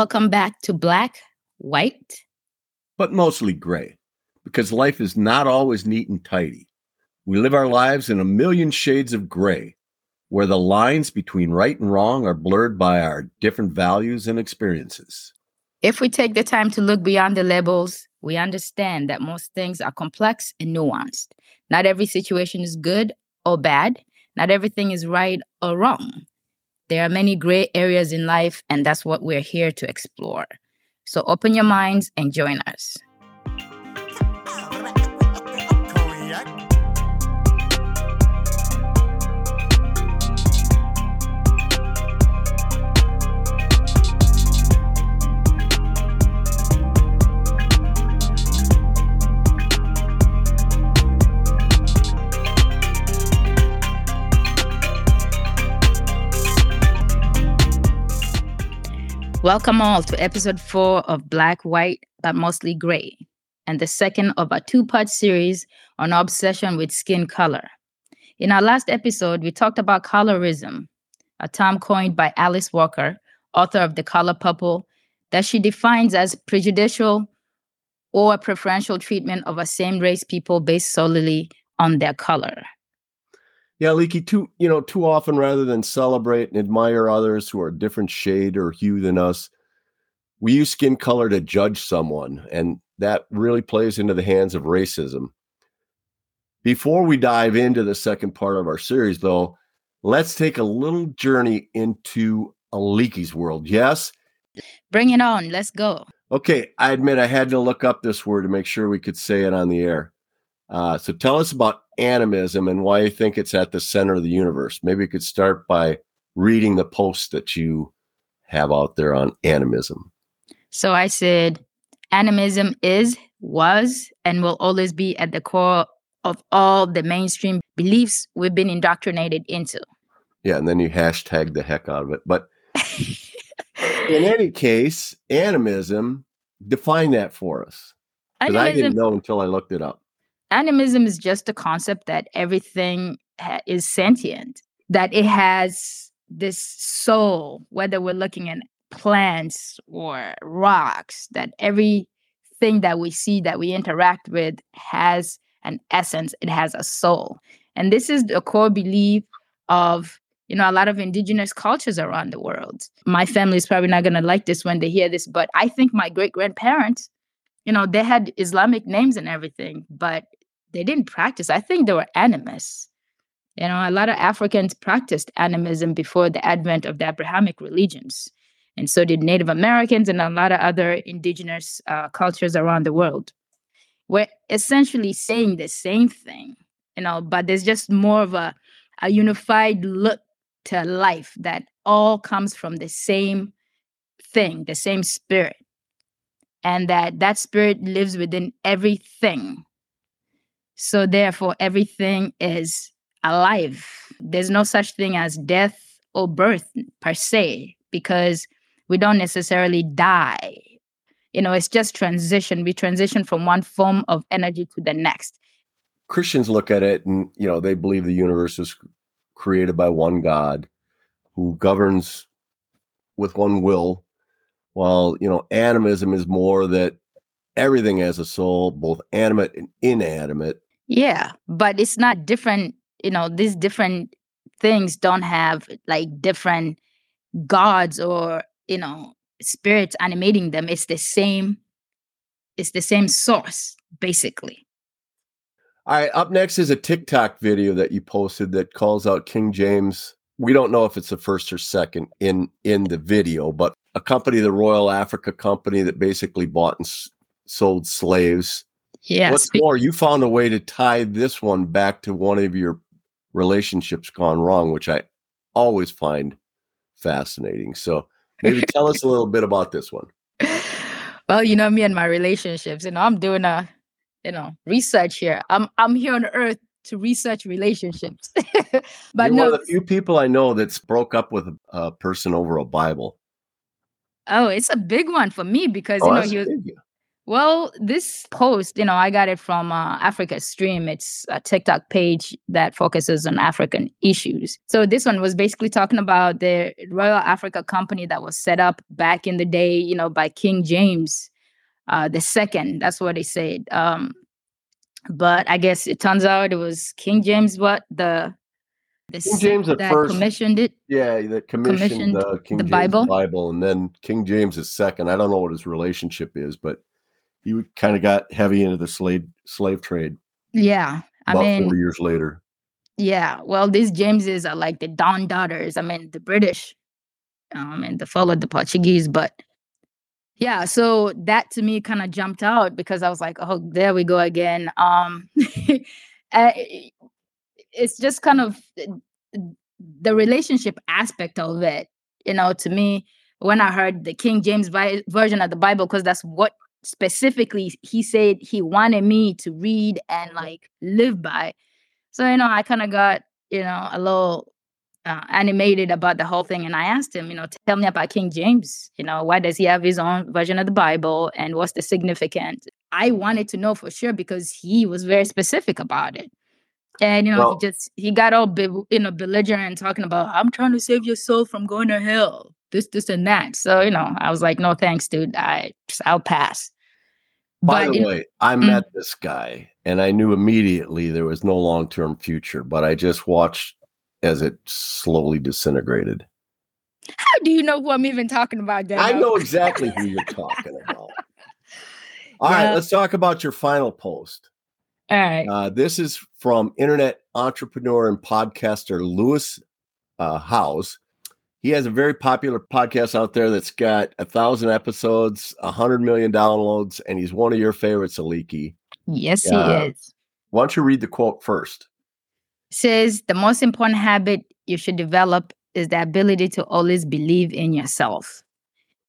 welcome back to Black, White, but mostly gray, because life is not always neat and tidy. We live our lives in a million shades of gray, where the lines between right and wrong are blurred by our different values and experiences. If we take the time to look beyond the labels, we understand that most things are complex and nuanced. Not every situation is good or bad, not everything is right or wrong. There are many gray areas in life, and that's what we're here to explore. So open your minds and join us. Welcome all to episode four of Black, White, but mostly gray, and the second of a two part series on obsession with skin color. In our last episode, we talked about colorism, a term coined by Alice Walker, author of The Color Purple, that she defines as prejudicial or preferential treatment of a same race people based solely on their color. Yeah, Leaky, too, you know, too often rather than celebrate and admire others who are a different shade or hue than us, we use skin color to judge someone, and that really plays into the hands of racism. Before we dive into the second part of our series, though, let's take a little journey into a Leaky's world. Yes? Bring it on. Let's go. Okay, I admit I had to look up this word to make sure we could say it on the air. Uh, so tell us about animism and why you think it's at the center of the universe. Maybe you could start by reading the post that you have out there on animism. So I said, animism is, was, and will always be at the core of all the mainstream beliefs we've been indoctrinated into. Yeah, and then you hashtag the heck out of it. But in any case, animism, define that for us. Because I didn't know until I looked it up animism is just a concept that everything ha- is sentient, that it has this soul, whether we're looking at plants or rocks, that everything that we see, that we interact with, has an essence, it has a soul. And this is the core belief of you know a lot of indigenous cultures around the world my family is probably not going to like this when they hear this but i think my great grandparents you know they had islamic names and everything but they didn't practice. I think they were animists. You know, a lot of Africans practiced animism before the advent of the Abrahamic religions. And so did Native Americans and a lot of other indigenous uh, cultures around the world. We're essentially saying the same thing, you know, but there's just more of a, a unified look to life that all comes from the same thing, the same spirit. And that that spirit lives within everything so therefore, everything is alive. There's no such thing as death or birth per se, because we don't necessarily die. You know, it's just transition. We transition from one form of energy to the next. Christians look at it and, you know, they believe the universe was created by one God who governs with one will, while, you know, animism is more that everything has a soul, both animate and inanimate, yeah, but it's not different. You know, these different things don't have like different gods or, you know, spirits animating them. It's the same, it's the same source, basically. All right, up next is a TikTok video that you posted that calls out King James. We don't know if it's the first or second in in the video, but a company, the Royal Africa Company, that basically bought and s- sold slaves Yes. What's more, you found a way to tie this one back to one of your relationships gone wrong, which I always find fascinating. So maybe tell us a little bit about this one. Well, you know me and my relationships. You know, I'm doing a, you know, research here. I'm I'm here on Earth to research relationships. but You're no, one of the few people I know that's broke up with a, person over a Bible. Oh, it's a big one for me because oh, you know he was, Well, this post, you know, I got it from uh, Africa Stream. It's a TikTok page that focuses on African issues. So this one was basically talking about the Royal Africa Company that was set up back in the day, you know, by King James uh, the second. That's what they said. Um, but I guess it turns out it was King James what the the King James at that first commissioned it. Yeah, that commissioned, Commissioned the King the James Bible? Bible, and then King James is second. I don't know what his relationship is, but he kind of got heavy into the slave slave trade Yeah, I about mean, four years later. Yeah, well, these Jameses are like the Don daughters. I mean, the British, um, and the followed the Portuguese. But yeah, so that to me kind of jumped out because I was like, oh, there we go again. Um, uh, it's just kind of the relationship aspect of it. You know, to me, when I heard the King James vi- version of the Bible, because that's what specifically he said he wanted me to read and like live by. So, you know, I kind of got, you know, a little uh, animated about the whole thing. And I asked him, you know, tell me about King James. You know, why does he have his own version of the Bible and what's the significance? I wanted to know for sure because he was very specific about it. And, you know, Well- he just, he got all, be, you know, belligerent talking about, I'm trying to save your soul from going to hell, this, this, and that. So, you know, I was like, no, thanks, dude. I, I'll pass. By But, the you know, way, I Mm. met this guy and I knew immediately there was no long term future, but I just watched as it slowly disintegrated. how do you know who I'm even talking about, Dano? I know exactly who you're talking about. All right, Yeah. let's talk about your final post. All right. Uh, this is from internet entrepreneur and podcaster Lewis uh, Howes. He has a very popular podcast out there that's got a thousand episodes, a hundred million downloads, and he's one of your favorites, Aliki. Yes, yeah. he is. Why don't you read the quote first? says the most important habit you should develop is the ability to always believe in yourself.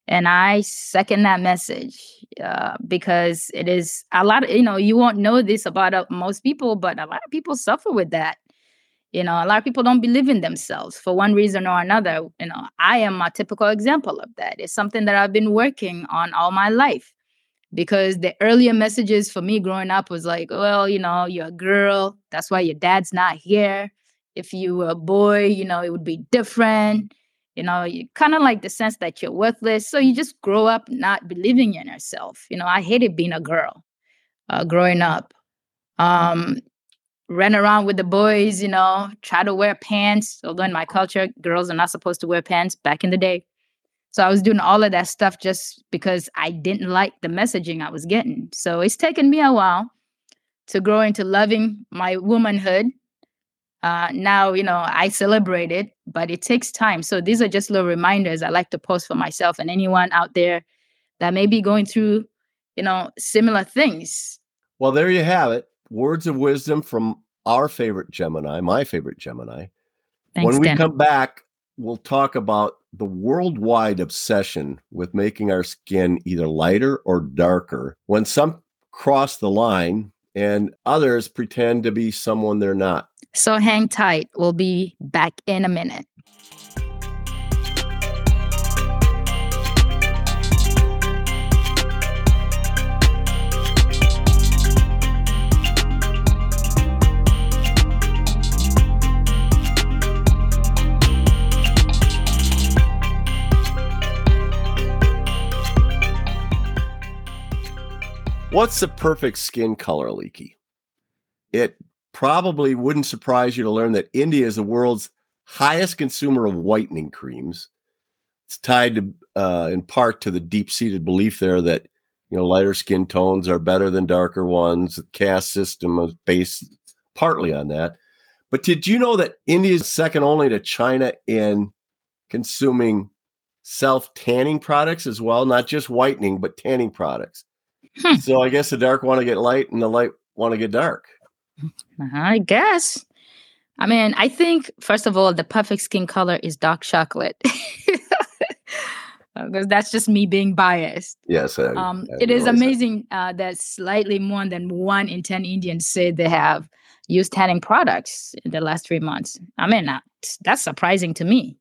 And I second that message uh, because it is a lot of, you know, you won't know this about uh, most people, but a lot of people suffer with that. You know, a lot of people don't believe in themselves for one reason or another. You know, I am a typical example of that. It's something that I've been working on all my life because the earlier messages for me growing up was like, well, you know, you're a girl. That's why your dad's not here. If you were a boy, you know, it would be different. You know, you kind of like the sense that you're worthless. So you just grow up not believing in yourself. You know, I hated being a girl uh, growing up. Um, ran around with the boys, you know, try to wear pants. Although in my culture, girls are not supposed to wear pants back in the day. So I was doing all of that stuff just because I didn't like the messaging I was getting. So it's taken me a while to grow into loving my womanhood. Uh, now, you know, I celebrate it, but it takes time. So these are just little reminders I like to post for myself and anyone out there that may be going through, you know, similar things. Well, there you have it. Words of wisdom from our favorite Gemini, my favorite Gemini. Thanks, when we Dan. come back, we'll talk about the worldwide obsession with making our skin either lighter or darker when some cross the line and others pretend to be someone they're not. So hang tight. We'll be back in a minute. What's the perfect skin color, Leaky? It probably wouldn't surprise you to learn that India is the world's highest consumer of whitening creams. It's tied to, uh, in part to the deep-seated belief there that you know lighter skin tones are better than darker ones. The caste system is based partly on that. But did you know that India is second only to China in consuming self tanning products as well? Not just whitening, but tanning products. Hmm. So I guess the dark want to get light and the light want to get dark. I guess. I mean, I think first of all, the perfect skin color is dark chocolate. Because that's just me being biased. Yes. I, Um, I it is realize that. amazing uh, that slightly more than one in 10 Indians say they have used tanning products in the last three months. I mean, uh, that's surprising to me,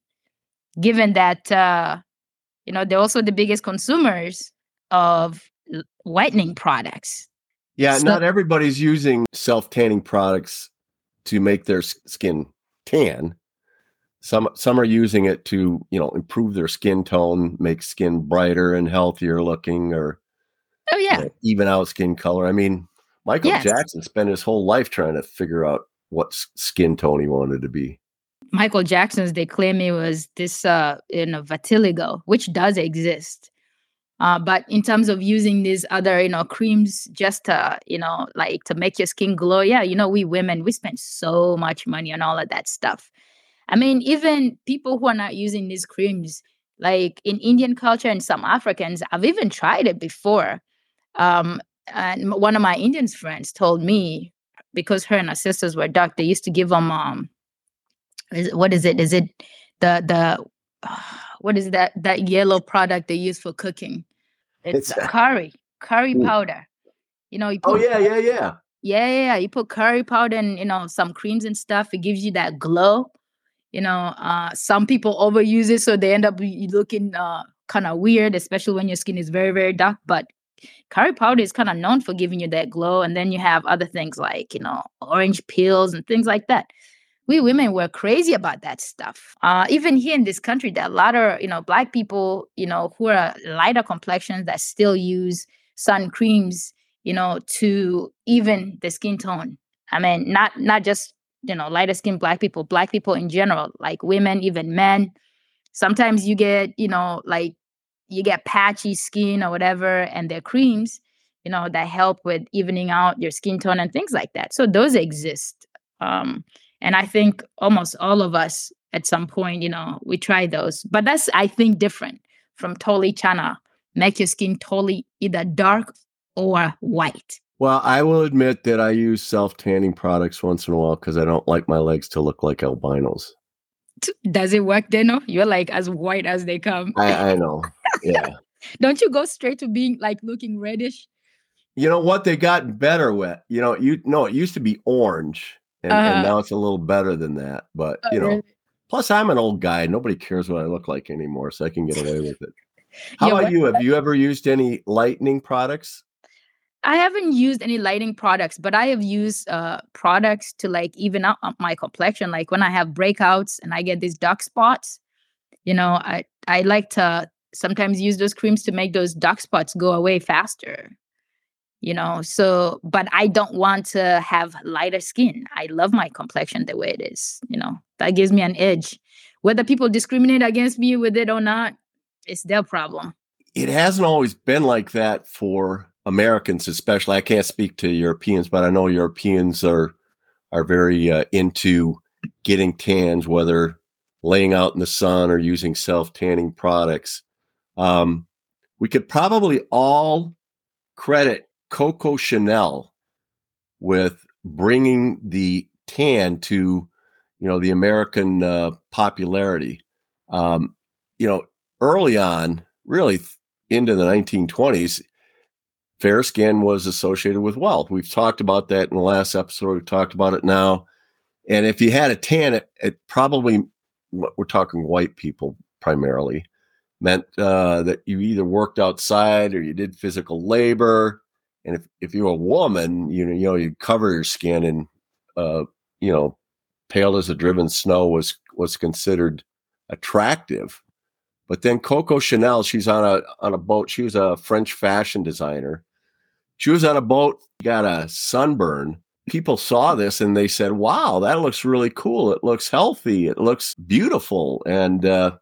given that, uh, you know, they're also the biggest consumers of whitening products. Yeah, not everybody's using self tanning products to make their skin tan. Some some are using it to you know improve their skin tone, make skin brighter and healthier looking, or oh yeah, you know, even out skin color. I mean, Michael yes. Jackson spent his whole life trying to figure out what skin tone he wanted to be. Michael Jackson's, they claim it was this uh in a vitiligo, which does exist. Uh, but in terms of using these other, you know, creams just to, you know, like to make your skin glow, yeah, you know, we women, we spend so much money on all of that stuff. I mean, even people who are not using these creams, like in Indian culture and some Africans, I've even tried it before. Um, and one of my Indian friends told me because her and her sisters were dark, they used to give them um, is, what is it? Is it the the uh, what is that that yellow product they use for cooking? It's, it's curry, curry powder. You know, you oh yeah, yeah, yeah. Yeah, yeah, You put curry powder and you know some creams and stuff. It gives you that glow. You know, uh, some people overuse it, so they end up looking uh, kind of weird, especially when your skin is very, very dark. But curry powder is kind of known for giving you that glow. And then you have other things like, you know, orange peels and things like that. We women were crazy about that stuff. Uh, even here in this country, there are a lot of, you know, black people, you know, who are lighter complexions that still use sun creams, you know, to even the skin tone. I mean, not not just, you know, lighter skin black people, black people in general, like women, even men. Sometimes you get, you know, like you get patchy skin or whatever, and their creams, you know, that help with evening out your skin tone and things like that. So those exist. Um, and I think almost all of us at some point, you know, we try those. But that's I think different from totally chana. Make your skin totally either dark or white. Well, I will admit that I use self tanning products once in a while because I don't like my legs to look like albinos. Does it work, Deno? You're like as white as they come. I, I know. Yeah. Don't you go straight to being like looking reddish? You know what? They got better with. You know, you no, it used to be orange, and, uh, and uh-huh. now it's a little better than that. But oh, you know, plus I'm an old guy. Nobody cares what I look like anymore, so I can get away with it. How yeah, about you? Have you ever used any lightening products? I haven't used any lighting products, but I have used uh, products to like even out my complexion. Like when I have breakouts and I get these dark spots, you know, I I like to sometimes use those creams to make those dark spots go away faster. You know, so but I don't want to have lighter skin. I love my complexion the way it is. You know, that gives me an edge. Whether people discriminate against me with it or not, it's their problem. It hasn't always been like that for Americans, especially. I can't speak to Europeans, but I know Europeans are are very uh, into getting tans, whether laying out in the sun or using self tanning products. Um, we could probably all credit Coco Chanel with bringing the tan to you know the American uh, popularity. Um, you know, early on, really into the 1920s, fair skin was associated with wealth. We've talked about that in the last episode. We've talked about it now. And if you had a tan, it, it probably, we're talking white people primarily, meant uh, that you either worked outside or you did physical labor. And if, if you're a woman, you know, you know, you cover your skin and, uh, you know, pale as a driven snow was was considered attractive. But then Coco Chanel, she's on a on a boat. She was a French fashion designer, she was on a boat, got a sunburn. People saw this and they said, wow, that looks really cool. It looks healthy. It looks beautiful. And uh,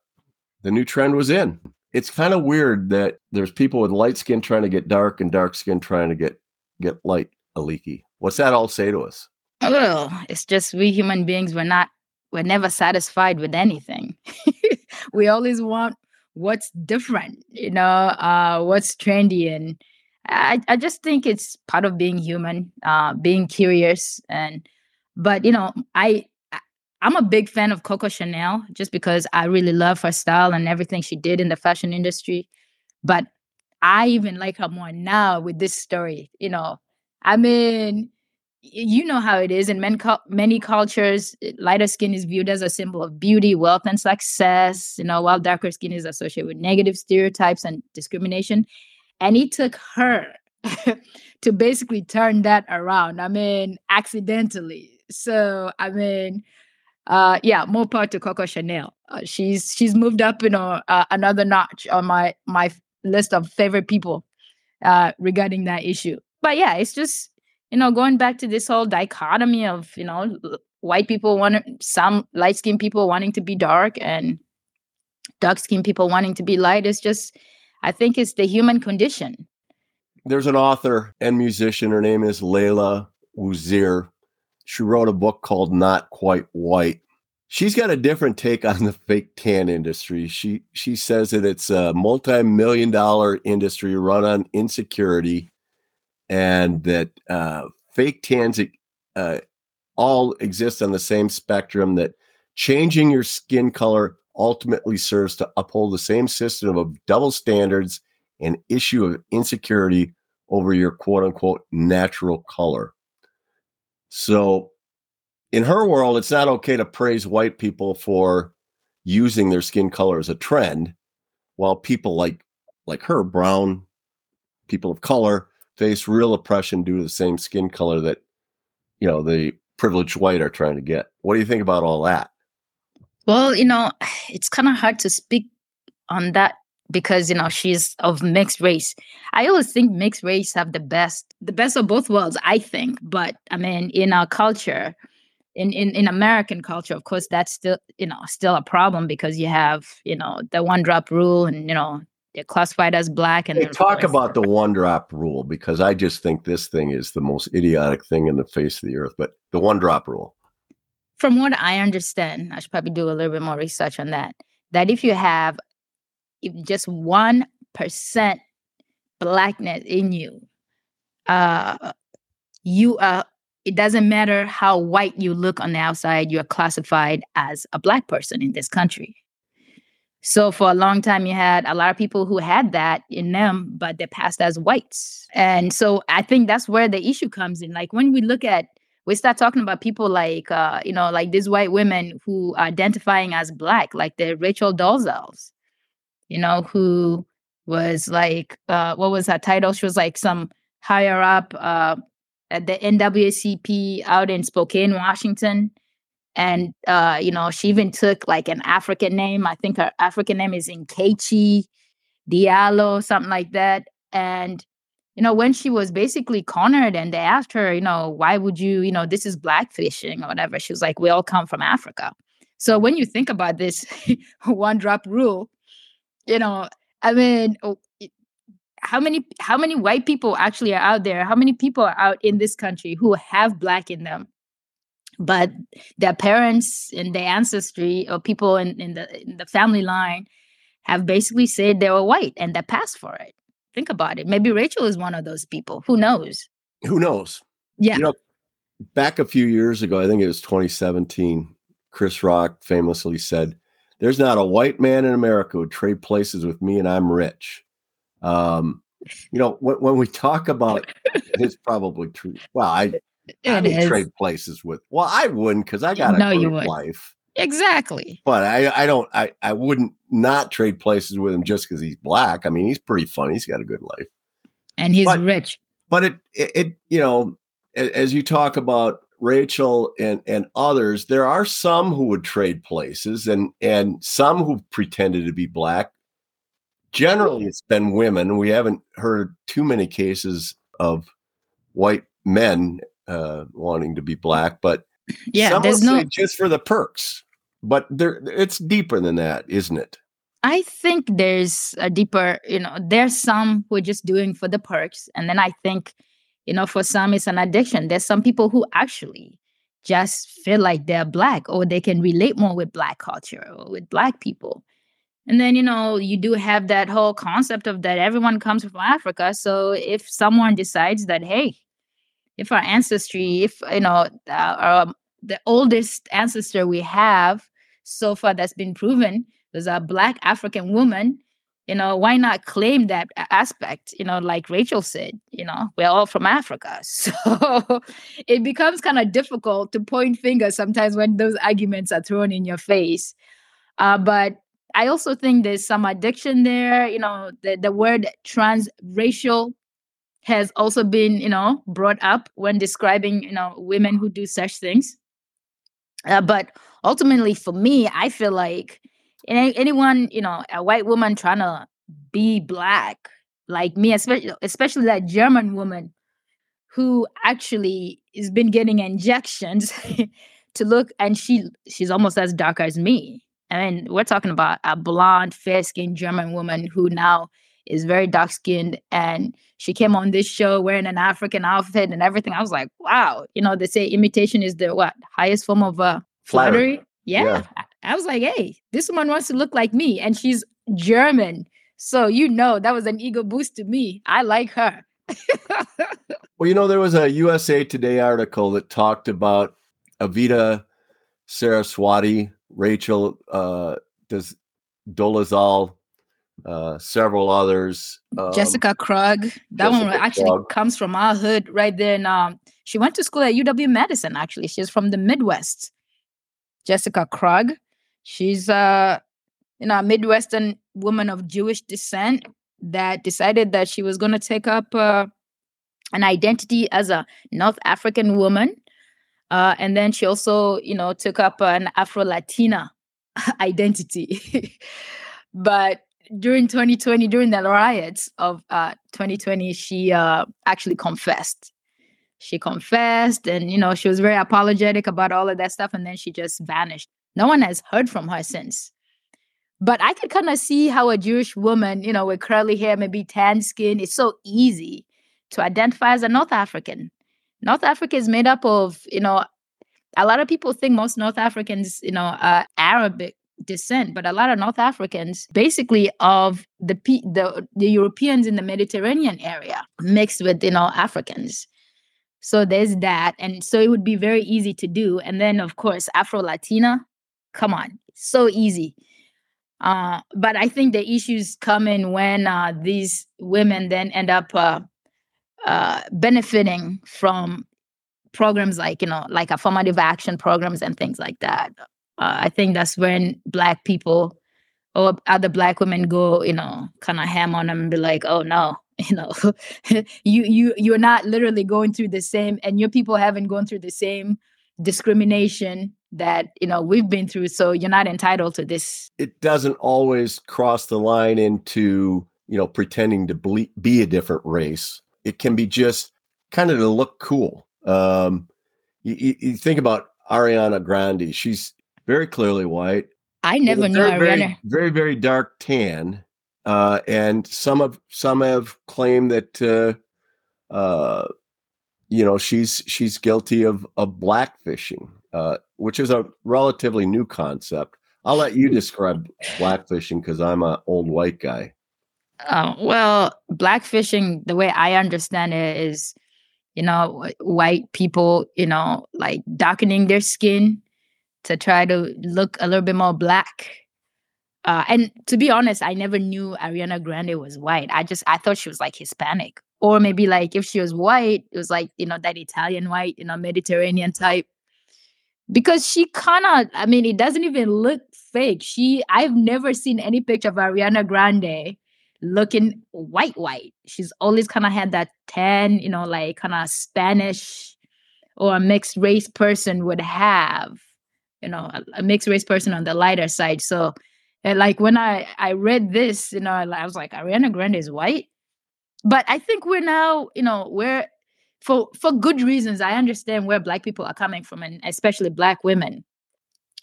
the new trend was in. It's kind of weird that there's people with light skin trying to get dark and dark skin trying to get get light leaky. What's that all say to us? Well, it's just we human beings we're not we're never satisfied with anything. we always want what's different, you know, uh, what's trendy and I, I just think it's part of being human, uh, being curious, and but you know, I I'm a big fan of Coco Chanel just because I really love her style and everything she did in the fashion industry. But I even like her more now with this story. You know, I mean, you know how it is in many, many cultures. Lighter skin is viewed as a symbol of beauty, wealth, and success. You know, while darker skin is associated with negative stereotypes and discrimination. and it took her to basically turn that around. I mean, accidentally. So I mean, uh, yeah, more power to Coco Chanel. Uh, she's she's moved up, you know, uh, another notch on my my list of favorite people uh, regarding that issue. But yeah, it's just you know going back to this whole dichotomy of you know white people want some light skinned people wanting to be dark and dark skinned people wanting to be light. It's just I think it's the human condition. There's an author and musician. Her name is Laila Woozeer. She wrote a book called Not Quite White. She's got a different take on the fake tan industry. She she says that it's a multi-million dollar industry run on insecurity, and that uh, fake tans uh, all exist on the same spectrum. That changing your skin color ultimately serves to uphold the same system of double standards and issue of insecurity over your quote unquote natural color. So, in her world, it's not okay to praise white people for using their skin color as a trend, while people like like her, brown people of color, face real oppression due to the same skin color that you know the privileged white are trying to get. What do you think about all that? Well, you know, it's kind of hard to speak on that because you know she's of mixed race. I always think mixed race have the best, the best of both worlds. I think, but I mean, in our culture, in in in American culture, of course, that's still you know still a problem because you have you know the one drop rule, and you know they're classified as black. And hey, talk about the one drop rule because I just think this thing is the most idiotic thing in the face of the earth. But the one drop rule from what I understand, I should probably do a little bit more research on that. That if you have just one percent blackness in you, uh, you are. It doesn't matter how white you look on the outside; you are classified as a black person in this country. So for a long time, you had a lot of people who had that in them, but they passed as whites. And so I think that's where the issue comes in. Like when we look at we start talking about people like uh, you know like these white women who are identifying as black like the rachel dolezals you know who was like uh, what was her title? She was like some higher up uh, at the NAACP out in spokane washington. And uh, you know she even took like an african name. I think her african name is Nkechi Diallo something like that. And you know, when she was basically cornered and they asked her, you know, why would you, you know, this is blackfishing or whatever, she was like, we all come from Africa. So when you think about this one drop rule, you know, I mean, oh, how many how many white people actually are out there? How many people are out in this country who have black in them? But their parents and their ancestry or people in, in the in the family line have basically said they were white and they passed for it. Think about it. Maybe Rachel is one of those people. Who knows? Who knows? Yeah. You know, back a few years ago, I think it was 2017, Chris Rock famously said, There's not a white man in America who would trade places with me and I'm rich. Um, you know, when, when we talk about it's probably true. Well, I, I would trade places with. Well, I wouldn't because I got a no, you would. life. Exactly. But I, I don't, I, I wouldn't not trade places with him just because he's black. I mean, he's pretty funny. He's got a good life, and he's but, rich. But it, it, it, you know, as you talk about Rachel and and others, there are some who would trade places, and and some who pretended to be black. Generally, it's been women. We haven't heard too many cases of white men uh, wanting to be black, but yeah, Some there's no just for the perks, but there it's deeper than that, isn't it? I think there's a deeper, you know, there's some who are just doing for the perks, and then I think, you know, for some it's an addiction. There's some people who actually just feel like they're black or they can relate more with black culture or with black people. And then, you know, you do have that whole concept of that everyone comes from Africa. So if someone decides that, hey, if our ancestry, if you know, uh, um, the oldest ancestor we have so far that's been proven is a black African woman, you know, why not claim that aspect? You know, like Rachel said, you know, we're all from Africa. So it becomes kind of difficult to point fingers sometimes when those arguments are thrown in your face. Uh, but I also think there's some addiction there. You know, the, the word transracial has also been, you know, brought up when describing, you know, women who do such things. Uh, but ultimately, for me, I feel like any, anyone, you know, a white woman trying to be black, like me, especially especially that German woman who actually has been getting injections to look, and she she's almost as dark as me. I mean, we're talking about a blonde, fair skinned German woman who now is very dark skinned and she came on this show wearing an African outfit and everything. I was like, wow, you know, they say imitation is the what highest form of uh, flattery. Yeah. yeah. I, was like, hey, this woman wants to look like me and she's German. So, you know, that was an ego boost to me. I like her. well, you know, there was a USA Today article that talked about Evita Saraswati, Rachel uh, does Dolezal, uh, several others. Um, Jessica Krug. That Jessica one actually Krug. comes from our hood right there. And um, she went to school at UW Madison, actually. She's from the Midwest. Jessica Krug. She's a you know, a Midwestern woman of Jewish descent that decided that she was going to take up uh, an identity as a North African woman. Uh, and then she also, you know, took up an Afro Latina identity. but during 2020, during the riots of uh, 2020, she uh, actually confessed. She confessed, and you know, she was very apologetic about all of that stuff, and then she just vanished. No one has heard from her since. But I could kind of see how a Jewish woman, you know, with curly hair, maybe tan skin, it's so easy to identify as a North African. North Africa is made up of, you know, a lot of people think most North Africans, you know, are Arabic descent, but a lot of North Africans, basically of the the the Europeans in the Mediterranean area, mixed with you know Africans. So there's that, and so it would be very easy to do. And then of course Afro Latina, come on, so easy. Uh, but I think the issues come in when uh, these women then end up uh, uh benefiting from programs like you know like affirmative action programs and things like that uh, I think that's when black people or other black women go, you know, kind of ham on them and be like, "Oh no, you know, you you you're not literally going through the same, and your people haven't gone through the same discrimination that you know we've been through, so you're not entitled to this." It doesn't always cross the line into you know pretending to ble- be a different race. It can be just kind of to look cool. Um, you, you think about Ariana Grande; she's very clearly white. I never knew very, very, very, very dark tan. Uh, and some of some have claimed that uh, uh, you know she's she's guilty of of blackfishing, uh, which is a relatively new concept. I'll let you describe blackfishing because I'm an old white guy. Uh, well, blackfishing, the way I understand it, is you know white people, you know, like darkening their skin to try to look a little bit more black. Uh, and to be honest, I never knew Ariana Grande was white. I just I thought she was like Hispanic, or maybe like if she was white, it was like you know that Italian white, you know, Mediterranean type. Because she of, I mean, it doesn't even look fake. She, I've never seen any picture of Ariana Grande looking white, white. She's always kind of had that tan, you know, like kind of Spanish or a mixed race person would have you know a, a mixed race person on the lighter side so like when i i read this you know i was like ariana grande is white but i think we're now you know we're for for good reasons i understand where black people are coming from and especially black women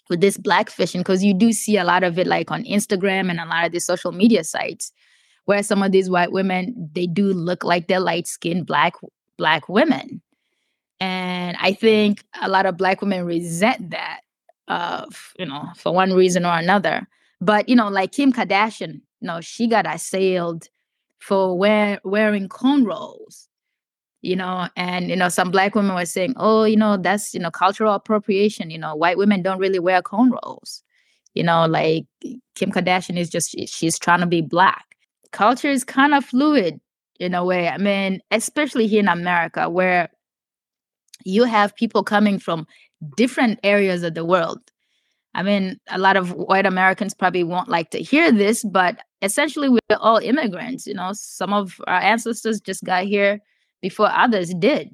with this black fishing because you do see a lot of it like on instagram and a lot of the social media sites where some of these white women they do look like they're light skinned black black women and i think a lot of black women resent that uh, you know, for one reason or another. But you know, like Kim Kardashian, you know, she got assailed for wear, wearing cornrows. You know, and you know, some black women were saying, "Oh, you know, that's you know, cultural appropriation. You know, white women don't really wear cornrows. You know, like Kim Kardashian is just she's trying to be black. Culture is kind of fluid in a way. I mean, especially here in America, where you have people coming from different areas of the world. I mean, a lot of white Americans probably won't like to hear this, but essentially we're all immigrants. You know, some of our ancestors just got here before others did.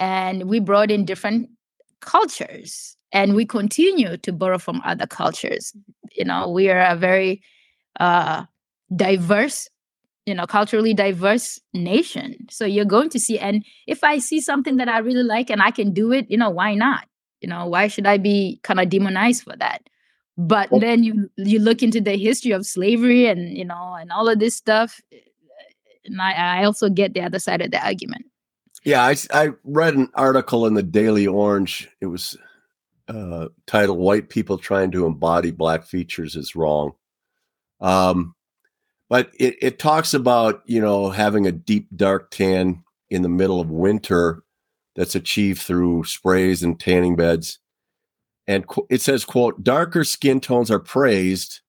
And we brought in different cultures and we continue to borrow from other cultures. You know, we are a very uh, diverse, you know, culturally diverse nation. So you're going to see, and if I see something that I really like and I can do it, you know, why not? You know, why should I be kind of demonized for that? But then you you look into the history of slavery and you know and all of this stuff, and I, I also get the other side of the argument. Yeah, I, I read an article in the Daily Orange. It was uh, titled "White People Trying to Embody Black Features is Wrong." Um, but it, it talks about you know having a deep dark tan in the middle of winter that's achieved through sprays and tanning beds. And it says, quote, darker skin tones are praised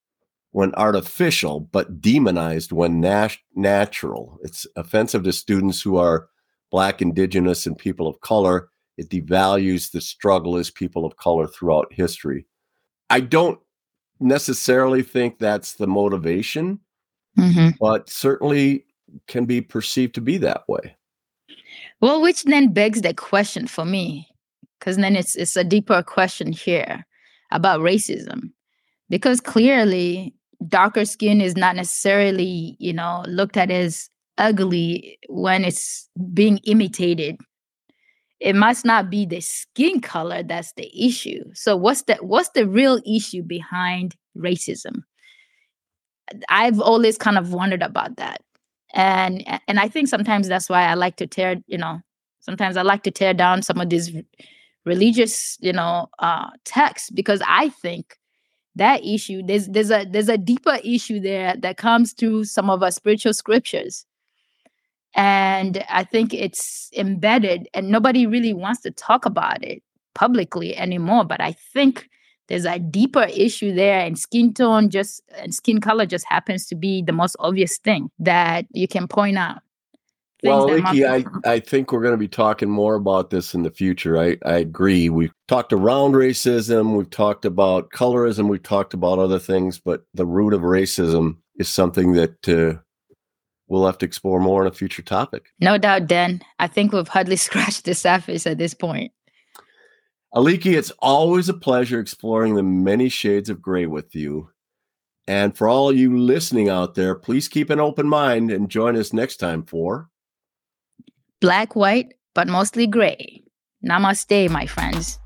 when artificial, but demonized when nat- natural. It's offensive to students who are Black, Indigenous, and people of color. It devalues the struggle as people of color throughout history. I don't necessarily think that's the motivation, mm-hmm. but certainly can be perceived to be that way. Well, which then begs the question for me, because then it's it's a deeper question here about racism, because clearly darker skin is not necessarily you know looked at as ugly when it's being imitated. It must not be the skin color that's the issue. So what's the what's the real issue behind racism? I've always kind of wondered about that and and i think sometimes that's why i like to tear you know sometimes i like to tear down some of these religious you know uh texts because i think that issue there's there's a there's a deeper issue there that comes through some of our spiritual scriptures. And i think it's embedded and nobody really wants to talk about it publicly anymore but i think there's a deeper issue there and skin tone just and skin color just happens to be the most obvious thing that you can point out well Leaky, I, I think we're going to be talking more about this in the future. I, I agree. We've talked around racism we've talked about colorism we've talked about other things but the root of racism is something that uh, we'll have to explore more in a future topic. No doubt dan. I think we've hardly scratched the surface at this point. Aliki, it's always a pleasure exploring the many shades of gray with you. And for all you listening out there, please keep an open mind and join us next time for Black, White, but mostly gray. Namaste, my friends.